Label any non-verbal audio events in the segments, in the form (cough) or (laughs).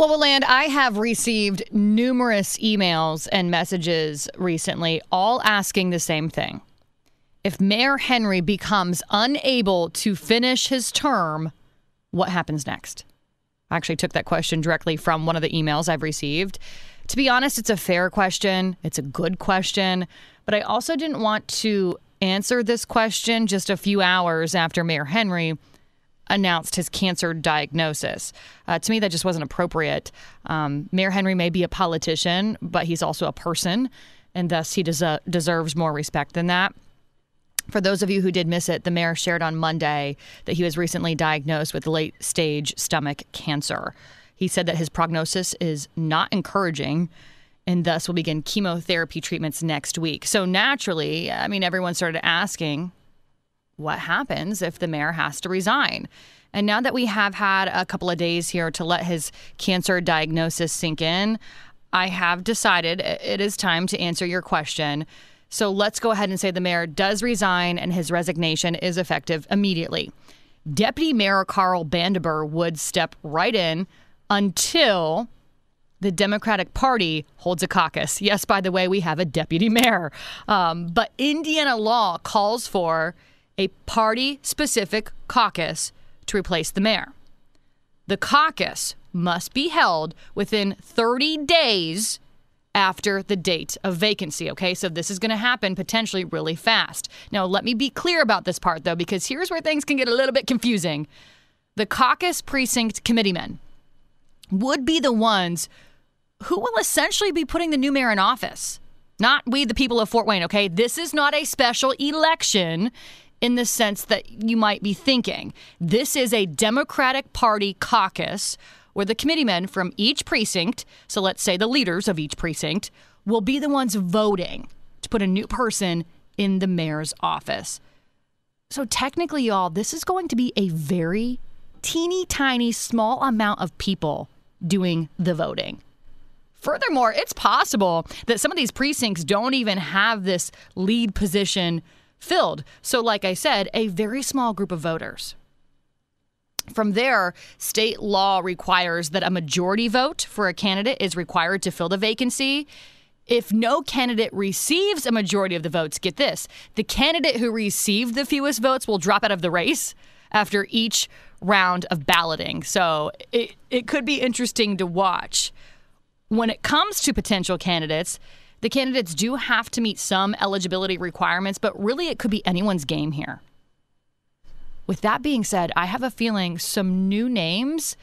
Well, Land, I have received numerous emails and messages recently, all asking the same thing. If Mayor Henry becomes unable to finish his term, what happens next? I actually took that question directly from one of the emails I've received. To be honest, it's a fair question, it's a good question, but I also didn't want to answer this question just a few hours after Mayor Henry announced his cancer diagnosis. Uh, to me, that just wasn't appropriate. Um, Mayor Henry may be a politician, but he's also a person, and thus he des- deserves more respect than that. For those of you who did miss it, the mayor shared on Monday that he was recently diagnosed with late stage stomach cancer. He said that his prognosis is not encouraging and thus will begin chemotherapy treatments next week. So naturally, I mean, everyone started asking, what happens if the mayor has to resign? And now that we have had a couple of days here to let his cancer diagnosis sink in, I have decided it is time to answer your question. So let's go ahead and say the mayor does resign and his resignation is effective immediately. Deputy Mayor Karl Bandemer would step right in until the Democratic Party holds a caucus. Yes, by the way, we have a deputy (laughs) mayor. Um, but Indiana law calls for a party specific caucus to replace the mayor. The caucus must be held within 30 days after the date of vacancy. Okay, so this is going to happen potentially really fast. Now, let me be clear about this part though, because here's where things can get a little bit confusing. The caucus precinct committeemen would be the ones who will essentially be putting the new mayor in office. Not we, the people of Fort Wayne, okay? This is not a special election in the sense that you might be thinking. This is a Democratic Party caucus where the committeemen from each precinct, so let's say the leaders of each precinct, will be the ones voting to put a new person in the mayor's office. So technically, y'all, this is going to be a very teeny tiny small amount of people doing the voting. Furthermore, it's possible that some of these precincts don't even have this lead position filled. So, like I said, a very small group of voters. From there, state law requires that a majority vote for a candidate is required to fill the vacancy. If no candidate receives a majority of the votes, get this the candidate who received the fewest votes will drop out of the race after each round of balloting. So it, it could be interesting to watch. When it comes to potential candidates, the candidates do have to meet some eligibility requirements, but really it could be anyone's game here. With that being said, I have a feeling some new names,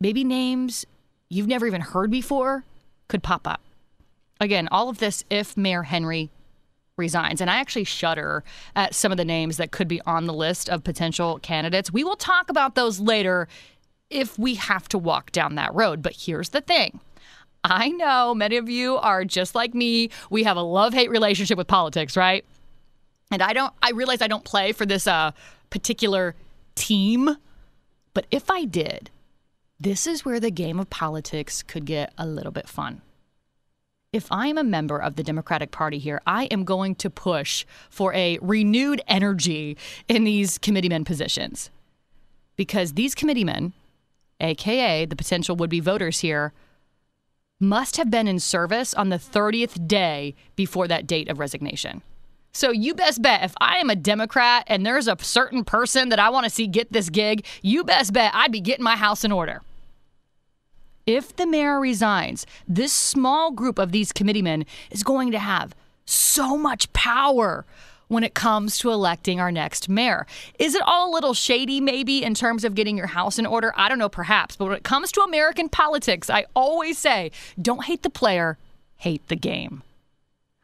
maybe names you've never even heard before, could pop up. Again, all of this if Mayor Henry resigns. And I actually shudder at some of the names that could be on the list of potential candidates. We will talk about those later if we have to walk down that road. But here's the thing I know many of you are just like me. We have a love hate relationship with politics, right? And I don't, I realize I don't play for this uh, particular team, but if I did, this is where the game of politics could get a little bit fun. If I am a member of the Democratic Party here, I am going to push for a renewed energy in these committeemen positions. Because these committeemen, AKA the potential would be voters here, must have been in service on the 30th day before that date of resignation. So you best bet if I am a Democrat and there's a certain person that I want to see get this gig, you best bet I'd be getting my house in order. If the mayor resigns, this small group of these committeemen is going to have so much power when it comes to electing our next mayor. Is it all a little shady, maybe, in terms of getting your house in order? I don't know, perhaps. But when it comes to American politics, I always say don't hate the player, hate the game.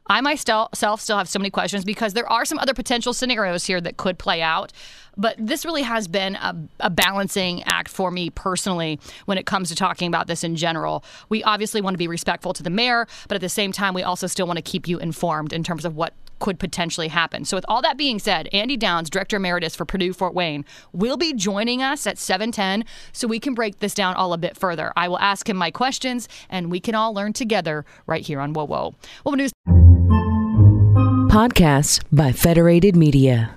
I myself still have so many questions because there are some other potential scenarios here that could play out. But this really has been a, a, balancing act for me personally when it comes to talking about this in general. We obviously want to be respectful to the mayor, but at the same time, we also still want to keep you informed in terms of what could potentially happen. So, with all that being said, Andy Downs, Director Emeritus for Purdue Fort Wayne, will be joining us at 710 so we can break this down all a bit further. I will ask him my questions and we can all learn together right here on WOWO. Well, news. Podcasts by Federated Media.